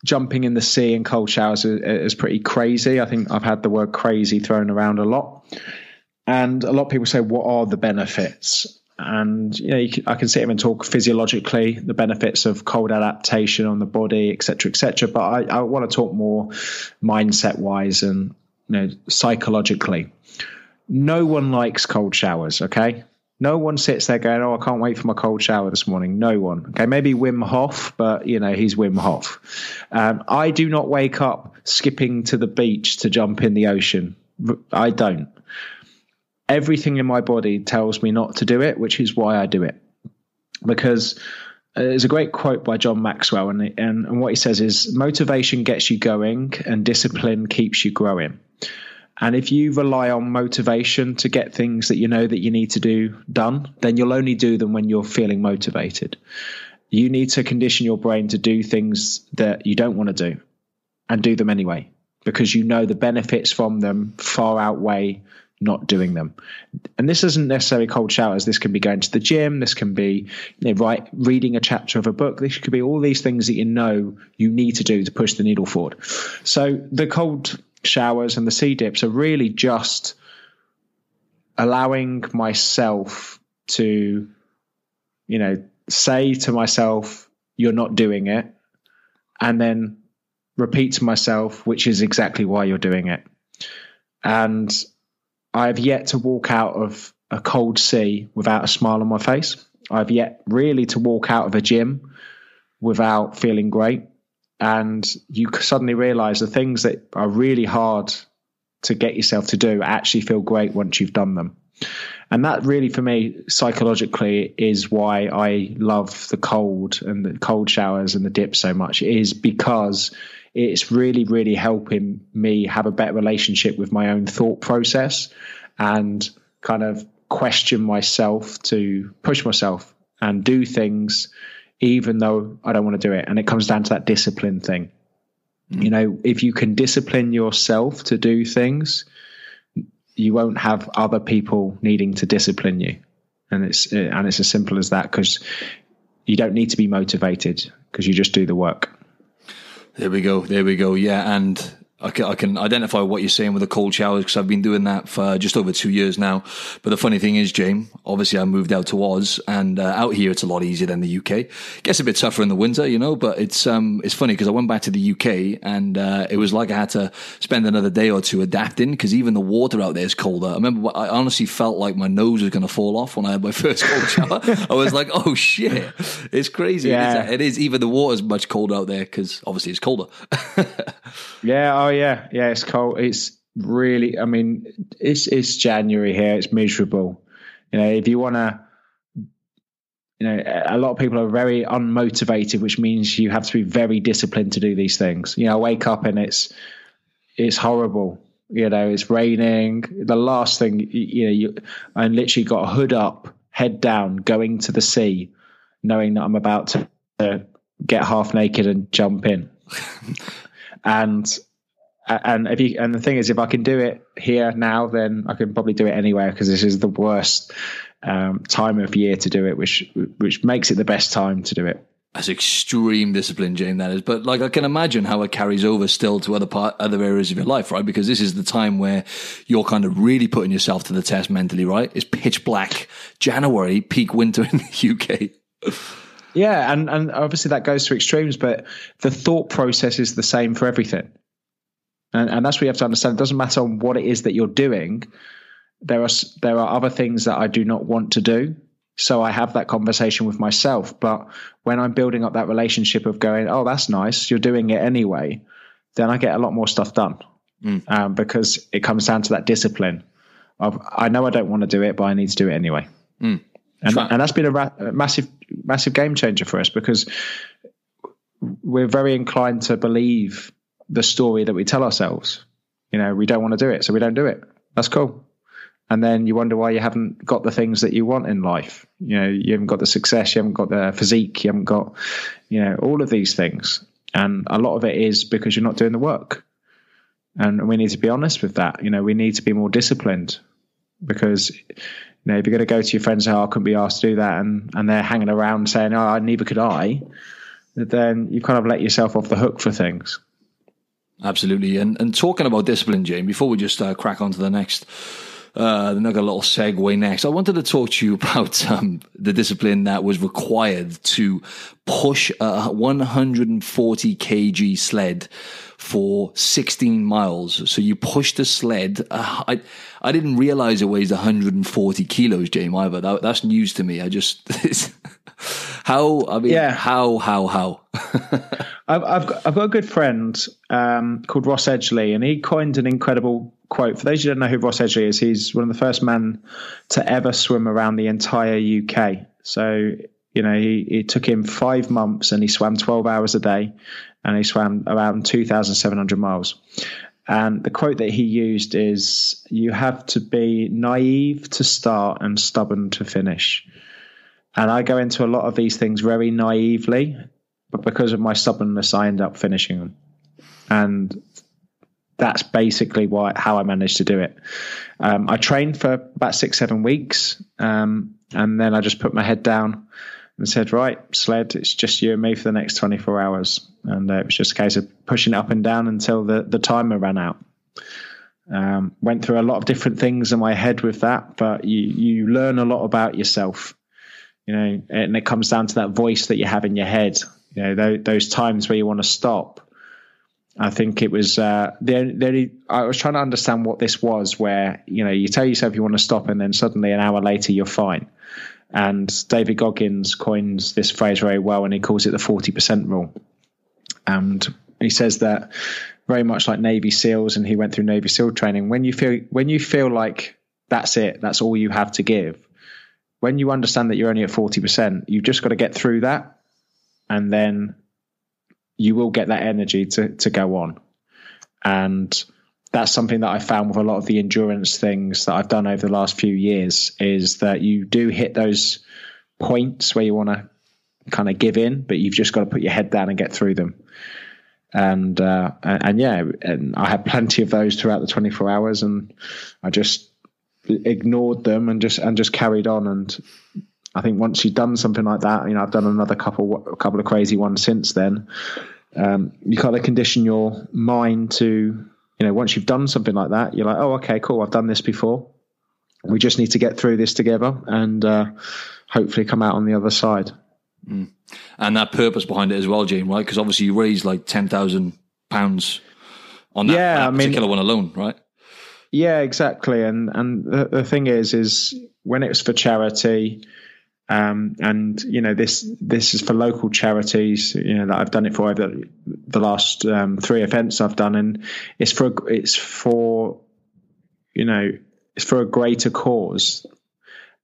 jumping in the sea and cold showers as pretty crazy. I think I've had the word crazy thrown around a lot. And a lot of people say, what are the benefits? And you know you can, I can sit here and talk physiologically the benefits of cold adaptation on the body, etc., etc. But I, I want to talk more mindset wise and you know psychologically. No one likes cold showers. Okay, no one sits there going, "Oh, I can't wait for my cold shower this morning." No one. Okay, maybe Wim Hof, but you know he's Wim Hof. Um, I do not wake up skipping to the beach to jump in the ocean. I don't everything in my body tells me not to do it, which is why I do it. because uh, there's a great quote by John Maxwell, and, and, and what he says is motivation gets you going, and discipline keeps you growing. And if you rely on motivation to get things that you know that you need to do done, then you'll only do them when you're feeling motivated. You need to condition your brain to do things that you don't want to do and do them anyway because you know the benefits from them far outweigh not doing them. And this isn't necessarily cold showers. This can be going to the gym. This can be you know, right, reading a chapter of a book. This could be all these things that you know you need to do to push the needle forward. So the cold showers and the sea dips are really just allowing myself to, you know, say to myself, you're not doing it. And then repeat to myself, which is exactly why you're doing it. And I've yet to walk out of a cold sea without a smile on my face. I've yet really to walk out of a gym without feeling great. And you suddenly realize the things that are really hard to get yourself to do actually feel great once you've done them. And that really, for me, psychologically, is why I love the cold and the cold showers and the dip so much, is because it's really, really helping me have a better relationship with my own thought process and kind of question myself to push myself and do things even though I don't want to do it. And it comes down to that discipline thing. Mm. You know, if you can discipline yourself to do things, you won't have other people needing to discipline you. And it's and it's as simple as that because you don't need to be motivated because you just do the work. There we go. There we go. Yeah, and I can, I can identify what you're saying with the cold showers because I've been doing that for just over two years now. But the funny thing is, James, obviously I moved out to Oz, and uh, out here it's a lot easier than the UK. Gets a bit tougher in the winter, you know. But it's um it's funny because I went back to the UK and uh, it was like I had to spend another day or two adapting because even the water out there is colder. I remember I honestly felt like my nose was going to fall off when I had my first cold shower. I was like, oh shit, it's crazy. Yeah. It is, it is even the water's much colder out there because obviously it's colder. yeah. Oh yeah, yeah. It's cold. It's really. I mean, it's it's January here. It's miserable. You know, if you want to, you know, a lot of people are very unmotivated, which means you have to be very disciplined to do these things. You know, I wake up and it's it's horrible. You know, it's raining. The last thing, you know, you, I literally got a hood up, head down, going to the sea, knowing that I'm about to get half naked and jump in. and and if you and the thing is, if I can do it here now, then I can probably do it anywhere because this is the worst um, time of year to do it, which which makes it the best time to do it. That's extreme discipline, James. That is, but like I can imagine how it carries over still to other part, other areas of your life, right? Because this is the time where you're kind of really putting yourself to the test mentally, right? It's pitch black, January, peak winter in the UK. Yeah, and and obviously that goes to extremes, but the thought process is the same for everything. And, and that's what you have to understand. It doesn't matter what it is that you're doing. There are there are other things that I do not want to do. So I have that conversation with myself. But when I'm building up that relationship of going, oh, that's nice, you're doing it anyway, then I get a lot more stuff done mm. um, because it comes down to that discipline of I know I don't want to do it, but I need to do it anyway. Mm. And, and that's been a, ra- a massive, massive game changer for us because we're very inclined to believe the story that we tell ourselves. You know, we don't want to do it, so we don't do it. That's cool. And then you wonder why you haven't got the things that you want in life. You know, you haven't got the success, you haven't got the physique, you haven't got, you know, all of these things. And a lot of it is because you're not doing the work. And we need to be honest with that. You know, we need to be more disciplined because, you know, if you're going to go to your friends oh, I couldn't be asked to do that, and, and they're hanging around saying, oh, neither could I, then you kind of let yourself off the hook for things. Absolutely. And and talking about discipline, Jane, before we just uh, crack on to the next uh, another little segue next. I wanted to talk to you about um, the discipline that was required to push a 140 kg sled for 16 miles. So you pushed the sled. Uh, I I didn't realize it weighs 140 kilos, James. Either that, that's news to me. I just how I mean, yeah. how how how. I've I've got, I've got a good friend um, called Ross Edgley, and he coined an incredible quote. For those who don't know who Ross Edgley is, he's one of the first men to ever swim around the entire UK. So You know, he, it took him five months and he swam 12 hours a day and he swam around 2,700 miles. And the quote that he used is You have to be naive to start and stubborn to finish. And I go into a lot of these things very naively, but because of my stubbornness, I end up finishing them. And that's basically why how I managed to do it. Um, I trained for about six, seven weeks, um, and then I just put my head down and said, "Right, sled, it's just you and me for the next 24 hours." And uh, it was just a case of pushing up and down until the the timer ran out. Um, went through a lot of different things in my head with that, but you you learn a lot about yourself, you know, and it comes down to that voice that you have in your head. You know, those times where you want to stop I think it was uh, the, the I was trying to understand what this was, where you know you tell yourself you want to stop, and then suddenly an hour later you're fine. And David Goggins coins this phrase very well, and he calls it the forty percent rule. And he says that very much like Navy SEALs, and he went through Navy SEAL training. When you feel when you feel like that's it, that's all you have to give. When you understand that you're only at forty percent, you've just got to get through that, and then you will get that energy to to go on. And that's something that I found with a lot of the endurance things that I've done over the last few years is that you do hit those points where you want to kind of give in, but you've just got to put your head down and get through them. And uh, and yeah, and I had plenty of those throughout the 24 hours, and I just ignored them and just and just carried on. And I think once you've done something like that, you know, I've done another couple, a couple of crazy ones since then. Um, you kind of condition your mind to, you know, once you've done something like that, you're like, oh, okay, cool, I've done this before. We just need to get through this together and uh, hopefully come out on the other side. Mm. And that purpose behind it as well, Jane, right? Because obviously you raised like ten thousand pounds on that, yeah, that particular I mean, one alone, right? Yeah, exactly. And and the, the thing is, is when it was for charity, um, and you know this this is for local charities. You know that I've done it for over the last um, three events I've done, and it's for it's for you know it's for a greater cause,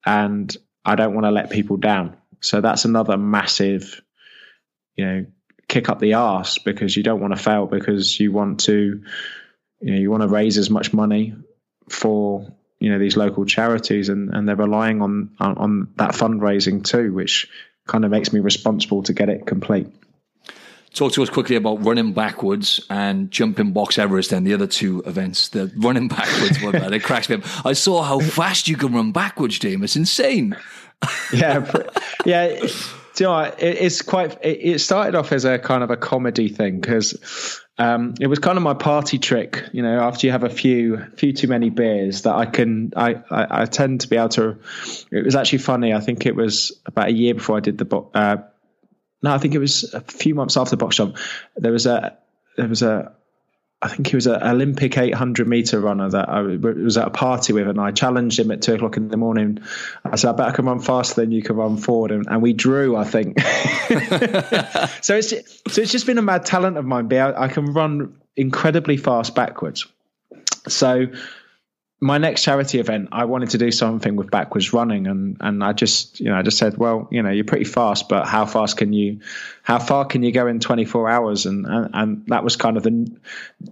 and I don't want to let people down. So that's another massive, you know, kick up the arse because you don't want to fail because you want to, you know, you want to raise as much money for you know these local charities and and they're relying on on, on that fundraising too which kind of makes me responsible to get it complete Talk to us quickly about running backwards and jumping box Everest and the other two events. The running backwards one, man, it cracks me up. I saw how fast you can run backwards, James. It's insane. yeah, yeah. Do you know? It, it's quite. It, it started off as a kind of a comedy thing because um, it was kind of my party trick, you know. After you have a few, few too many beers, that I can, I, I, I, tend to be able to. It was actually funny. I think it was about a year before I did the. Uh, no, I think it was a few months after the box jump. There was a, there was a, I think he was an Olympic 800 meter runner that I was at a party with, and I challenged him at two o'clock in the morning. I said, "I bet I can run faster than you can run forward," and, and we drew. I think. so it's so it's just been a mad talent of mine. I, I can run incredibly fast backwards. So my next charity event, I wanted to do something with backwards running, and and I just you know I just said, well, you know, you're pretty fast, but how fast can you, how far can you go in 24 hours? And and, and that was kind of the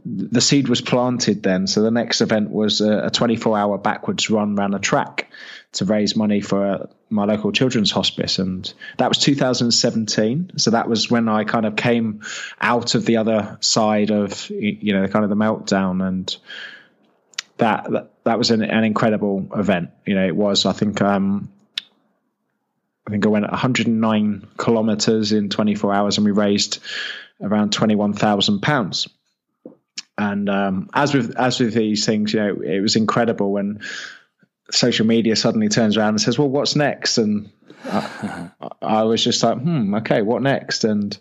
the seed was planted then. So the next event was a, a 24 hour backwards run around a track to raise money for uh, my local children's hospice, and that was 2017. So that was when I kind of came out of the other side of you know kind of the meltdown and that, that that was an, an incredible event. You know, it was. I think um, I think I went 109 kilometers in 24 hours, and we raised around 21,000 pounds. And um, as with as with these things, you know, it was incredible when social media suddenly turns around and says, "Well, what's next?" And I, I was just like, "Hmm, okay, what next?" And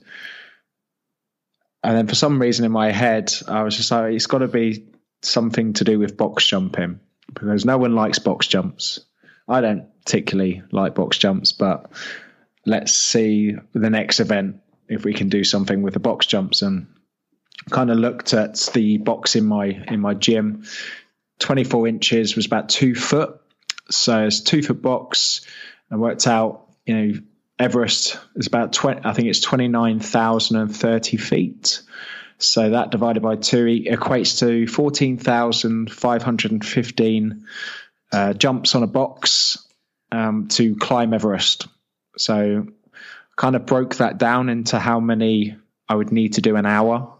and then for some reason in my head, I was just like, "It's got to be something to do with box jumping because no one likes box jumps. I don't particularly like box jumps, but let's see the next event if we can do something with the box jumps and kind of looked at the box in my in my gym 24 inches was about two foot so it's two foot box i worked out you know Everest is about 20, I think it's 29,030 feet. So that divided by two equates to 14,515 uh, jumps on a box um, to climb Everest. So kind of broke that down into how many I would need to do an hour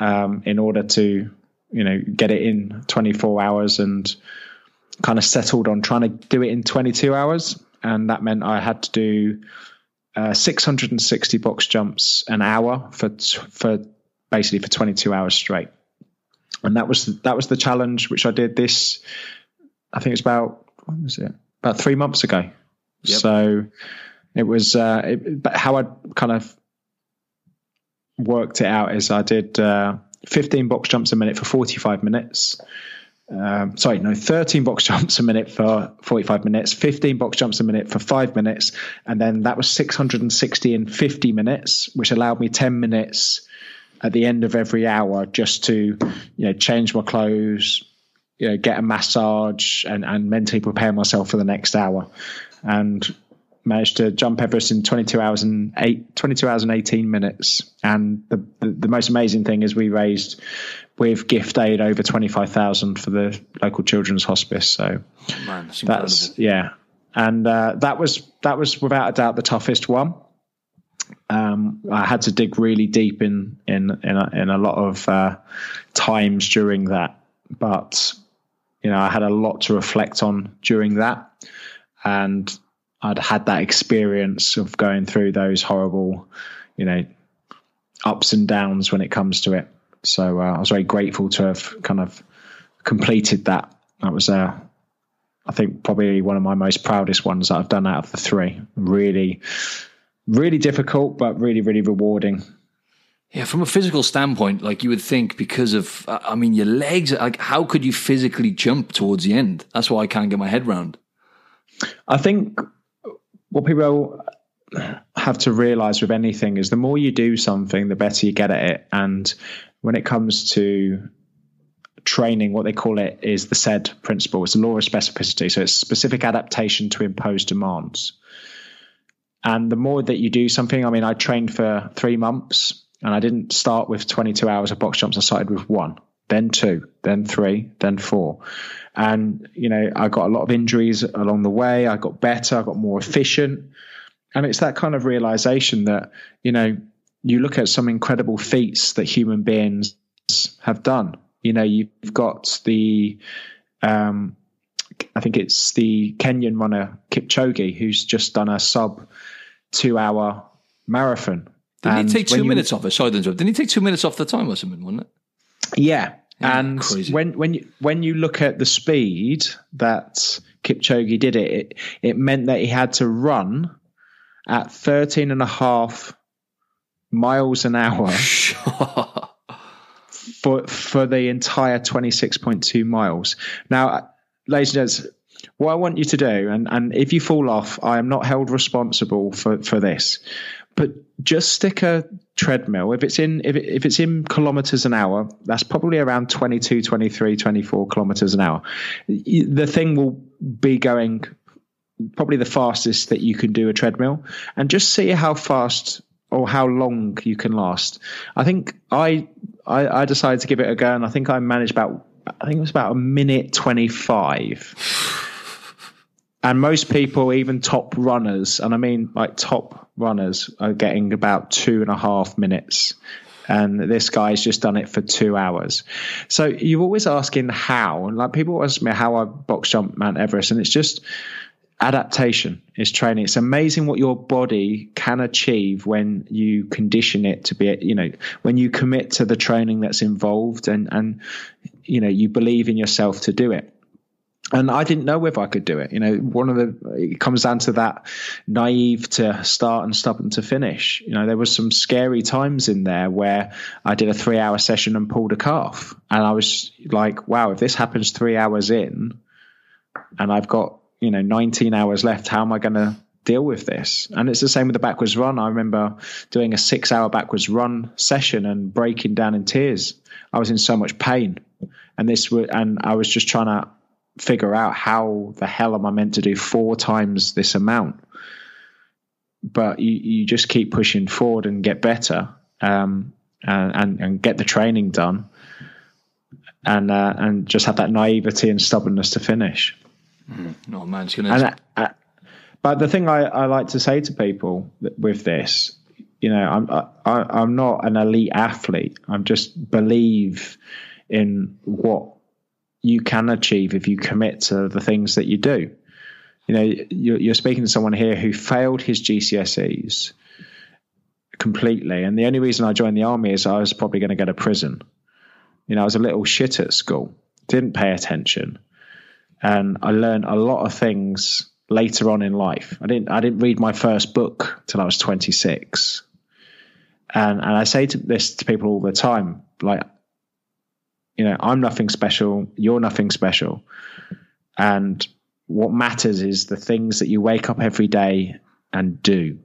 um, in order to, you know, get it in 24 hours and kind of settled on trying to do it in 22 hours. And that meant I had to do uh, 660 box jumps an hour for, for basically for 22 hours straight. And that was, that was the challenge, which I did this, I think it's about, when was it? About three months ago. Yep. So it was, uh, it, but how I kind of worked it out is I did uh, 15 box jumps a minute for 45 minutes. Um, sorry, no, 13 box jumps a minute for 45 minutes, 15 box jumps a minute for five minutes, and then that was 660 in 50 minutes, which allowed me 10 minutes at the end of every hour just to, you know, change my clothes, you know, get a massage, and, and mentally prepare myself for the next hour. And managed to jump Everest in 22 hours and eight, 22 hours and 18 minutes. And the, the, the most amazing thing is we raised with gift aid over 25,000 for the local children's hospice. So Man, that's, that's yeah. And uh, that was that was without a doubt the toughest one. Um, I had to dig really deep in in in a, in a lot of uh, times during that, but you know I had a lot to reflect on during that, and I'd had that experience of going through those horrible, you know, ups and downs when it comes to it. So uh, I was very grateful to have kind of completed that. That was, uh, I think, probably one of my most proudest ones that I've done out of the three. Really, really difficult, but really, really rewarding. Yeah, from a physical standpoint, like you would think, because of, I mean, your legs, like, how could you physically jump towards the end? That's why I can't get my head around. I think what people have to realize with anything is the more you do something, the better you get at it. And when it comes to training, what they call it is the SAID principle. It's the law of specificity. So it's specific adaptation to imposed demands. And the more that you do something, I mean, I trained for three months and I didn't start with 22 hours of box jumps. I started with one, then two, then three, then four. And, you know, I got a lot of injuries along the way. I got better, I got more efficient. And it's that kind of realization that, you know, you look at some incredible feats that human beings have done. You know, you've got the, um, I think it's the Kenyan runner Kipchoge who's just done a sub two hour marathon. Didn't and he take two minutes off it? Sorry, didn't he take two minutes off the time or something, wasn't it? Yeah, and crazy. when when you when you look at the speed that Kipchoge did it, it, it meant that he had to run at 13 and a half miles an hour for for the entire 26.2 miles. Now, ladies and gents, what I want you to do, and, and if you fall off, I am not held responsible for, for this but just stick a treadmill. If it's in if, it, if it's in kilometers an hour that's probably around 22 23 24 kilometers an hour. The thing will be going probably the fastest that you can do a treadmill. And just see how fast or how long you can last. I think i i, I decided to give it a go and i think i managed about i think it was about a minute 25 and most people, even top runners, and I mean like top runners, are getting about two and a half minutes. And this guy's just done it for two hours. So you're always asking how, and like people ask me how I box jump Mount Everest, and it's just adaptation is training. It's amazing what your body can achieve when you condition it to be, you know, when you commit to the training that's involved and, and, you know, you believe in yourself to do it and I didn't know if I could do it. You know, one of the it comes down to that naive to start and stubborn to finish. You know, there was some scary times in there where I did a three hour session and pulled a calf, and I was like, wow, if this happens three hours in, and I've got you know 19 hours left, how am I going to deal with this? And it's the same with the backwards run. I remember doing a six hour backwards run session and breaking down in tears. I was in so much pain, and this was, and I was just trying to figure out how the hell am I meant to do four times this amount. but you, you just keep pushing forward and get better um, and, and, and get the training done and uh, and just have that naivety and stubbornness to finish. Mm. No man, it's gonna. But the thing I, I like to say to people with this, you know, I'm I, I'm not an elite athlete. I'm just believe in what you can achieve if you commit to the things that you do. You know, you're, speaking to someone here who failed his GCSEs completely, and the only reason I joined the army is I was probably going to go to prison. You know, I was a little shit at school, didn't pay attention, and I learned a lot of things later on in life. I didn't I didn't read my first book till I was 26. And and I say to this to people all the time, like you know, I'm nothing special, you're nothing special. And what matters is the things that you wake up every day and do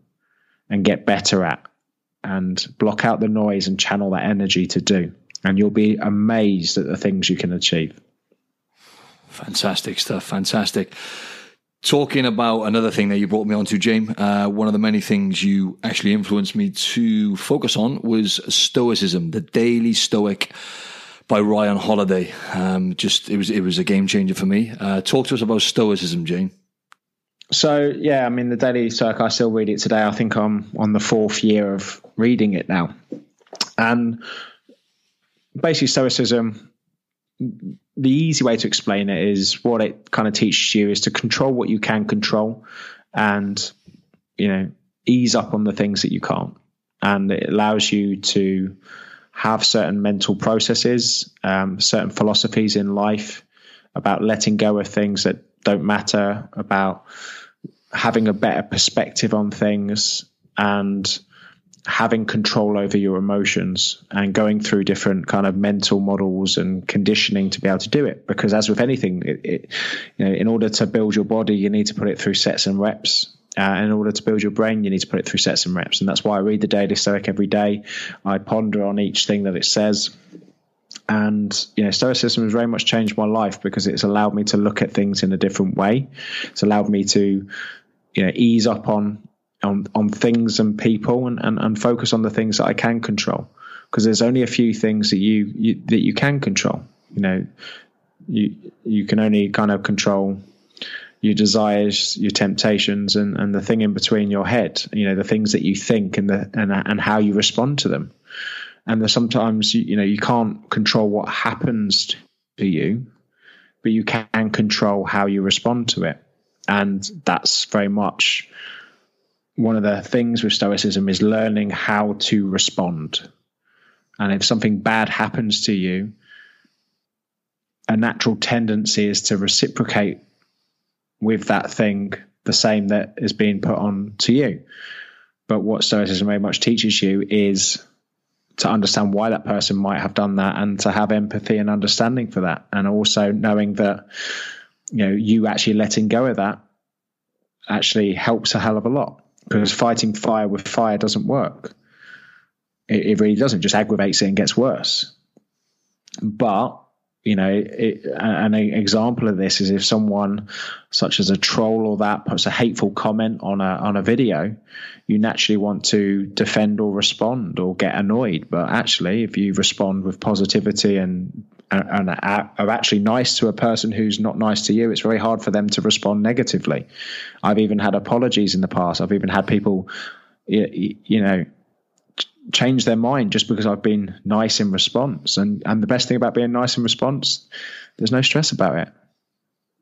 and get better at and block out the noise and channel that energy to do. And you'll be amazed at the things you can achieve. Fantastic stuff. Fantastic. Talking about another thing that you brought me onto, James, uh, one of the many things you actually influenced me to focus on was Stoicism, the Daily Stoic by Ryan Holiday. Um, just it was it was a game changer for me. Uh, talk to us about Stoicism, Jane. So yeah, I mean the Daily Stoic. I still read it today. I think I'm on the fourth year of reading it now, and basically Stoicism. The easy way to explain it is what it kind of teaches you is to control what you can control, and you know ease up on the things that you can't, and it allows you to have certain mental processes, um, certain philosophies in life about letting go of things that don't matter, about having a better perspective on things and having control over your emotions and going through different kind of mental models and conditioning to be able to do it. Because as with anything it, it, you know in order to build your body you need to put it through sets and reps uh, in order to build your brain, you need to put it through sets and reps. And that's why I read the Daily Stoic every day. I ponder on each thing that it says. And, you know, Stoicism has very much changed my life because it's allowed me to look at things in a different way. It's allowed me to, you know, ease up on on, on things and people and, and, and focus on the things that I can control. Because there's only a few things that you, you that you can control. You know, you you can only kind of control your desires, your temptations, and, and the thing in between your head. You know, the things that you think and the and and how you respond to them. And there's sometimes you, you know you can't control what happens to you, but you can control how you respond to it. And that's very much one of the things with Stoicism is learning how to respond. And if something bad happens to you, a natural tendency is to reciprocate with that thing the same that is being put on to you. But what Stoicism very much teaches you is to understand why that person might have done that and to have empathy and understanding for that. And also knowing that, you know, you actually letting go of that actually helps a hell of a lot because fighting fire with fire doesn't work. It, it really doesn't, just aggravates it and gets worse. But you know, it, an example of this is if someone, such as a troll or that, puts a hateful comment on a on a video, you naturally want to defend or respond or get annoyed. But actually, if you respond with positivity and and are actually nice to a person who's not nice to you, it's very hard for them to respond negatively. I've even had apologies in the past. I've even had people, you, you know, change their mind just because I've been nice in response. And and the best thing about being nice in response, there's no stress about it.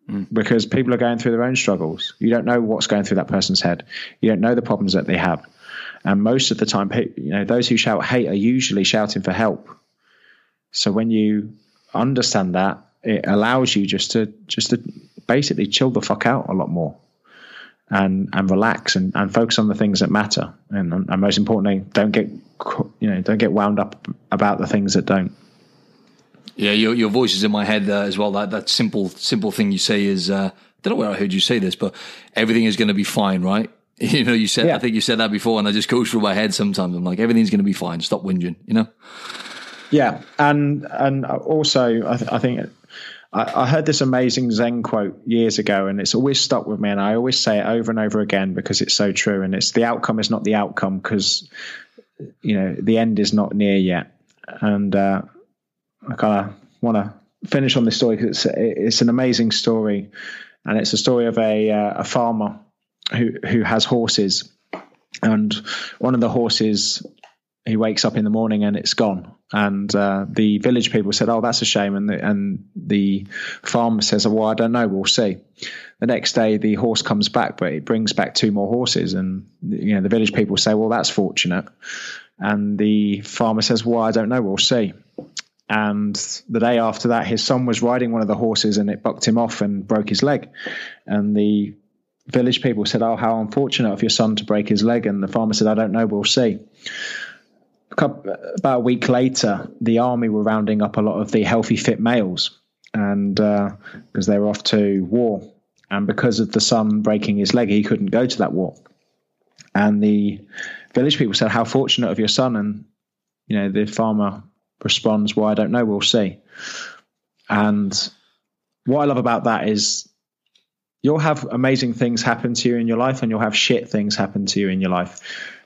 Mm. Because people are going through their own struggles. You don't know what's going through that person's head. You don't know the problems that they have. And most of the time, you know, those who shout hate are usually shouting for help. So when you understand that, it allows you just to just to basically chill the fuck out a lot more and and relax and, and focus on the things that matter. And, and most importantly don't get you know don't get wound up about the things that don't. Yeah your, your voice is in my head uh, as well. That that simple simple thing you say is uh, I don't know where I heard you say this but everything is going to be fine right? You know you said yeah. I think you said that before and I just goes through my head sometimes. I'm like everything's going to be fine. Stop whinging you know? Yeah, and and also I, th- I think I, I, heard this amazing Zen quote years ago, and it's always stuck with me, and I always say it over and over again because it's so true. And it's the outcome is not the outcome because you know the end is not near yet. And uh, I kind of want to finish on this story because it's it's an amazing story, and it's a story of a uh, a farmer who who has horses, and one of the horses he wakes up in the morning and it's gone. And uh, the village people said, "Oh, that's a shame." And the, and the farmer says, "Well, I don't know. We'll see." The next day, the horse comes back, but it brings back two more horses. And you know, the village people say, "Well, that's fortunate." And the farmer says, "Well, I don't know. We'll see." And the day after that, his son was riding one of the horses, and it bucked him off and broke his leg. And the village people said, "Oh, how unfortunate of your son to break his leg." And the farmer said, "I don't know. We'll see." About a week later, the army were rounding up a lot of the healthy, fit males, and because uh, they were off to war, and because of the son breaking his leg, he couldn't go to that war. And the village people said, "How fortunate of your son!" And you know, the farmer responds, "Well, I don't know. We'll see." And what I love about that is you'll have amazing things happen to you in your life, and you'll have shit things happen to you in your life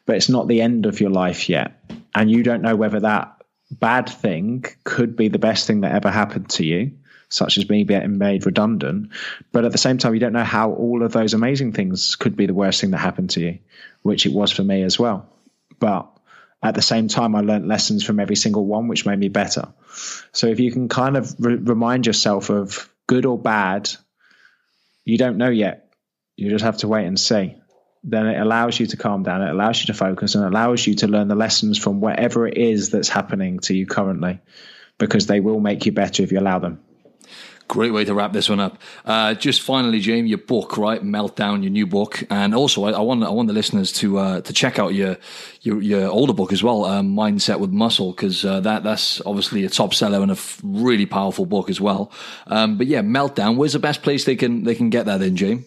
but it's not the end of your life yet. And you don't know whether that bad thing could be the best thing that ever happened to you, such as being getting made redundant. But at the same time, you don't know how all of those amazing things could be the worst thing that happened to you, which it was for me as well. But at the same time, I learned lessons from every single one, which made me better. So if you can kind of re- remind yourself of good or bad, you don't know yet. You just have to wait and see then it allows you to calm down, it allows you to focus, and allows you to learn the lessons from whatever it is that's happening to you currently, because they will make you better if you allow them. Great way to wrap this one up. Uh, just finally, James, your book, right? Meltdown, your new book, and also I, I want I want the listeners to uh, to check out your your, your older book as well, um, Mindset with Muscle, because uh, that that's obviously a top seller and a f- really powerful book as well. Um, but yeah, Meltdown. Where's the best place they can they can get that then, James?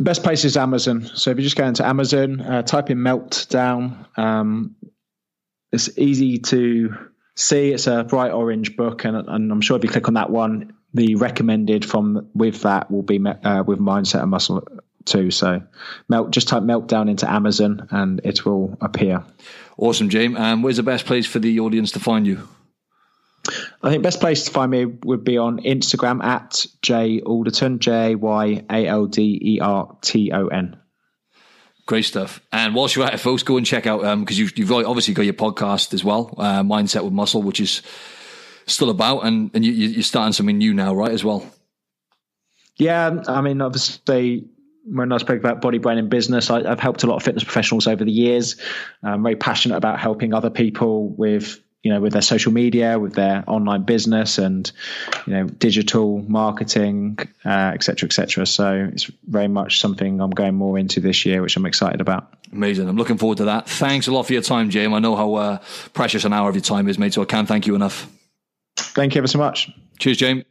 Best place is Amazon. So if you just go into Amazon, uh, type in Meltdown. Um, it's easy to see. It's a bright orange book, and, and, I'm sure if you click on that one, the recommended from with that will be uh, with Mindset and Muscle too. So melt, just type Meltdown into Amazon, and it will appear. Awesome, James. Um, where's the best place for the audience to find you? I think best place to find me would be on Instagram at Jay Alderton, J Y A L D E R T O N. Great stuff. And whilst you're at it, folks, go and check out because um, you've, you've obviously got your podcast as well, uh, Mindset with Muscle, which is still about, and and you, you're starting something new now, right? As well. Yeah, I mean, obviously, when I spoke about body, brain, and business, I, have helped a lot of fitness professionals over the years. I'm very passionate about helping other people with you know with their social media with their online business and you know digital marketing uh, et cetera et cetera. So it's very much something i'm going more into this year which i'm excited about. Amazing. I'm looking forward to that. Thanks a lot for your time james i know how uh, precious an hour of your time is mate so i can't thank you enough. Thank you ever so much. Cheers james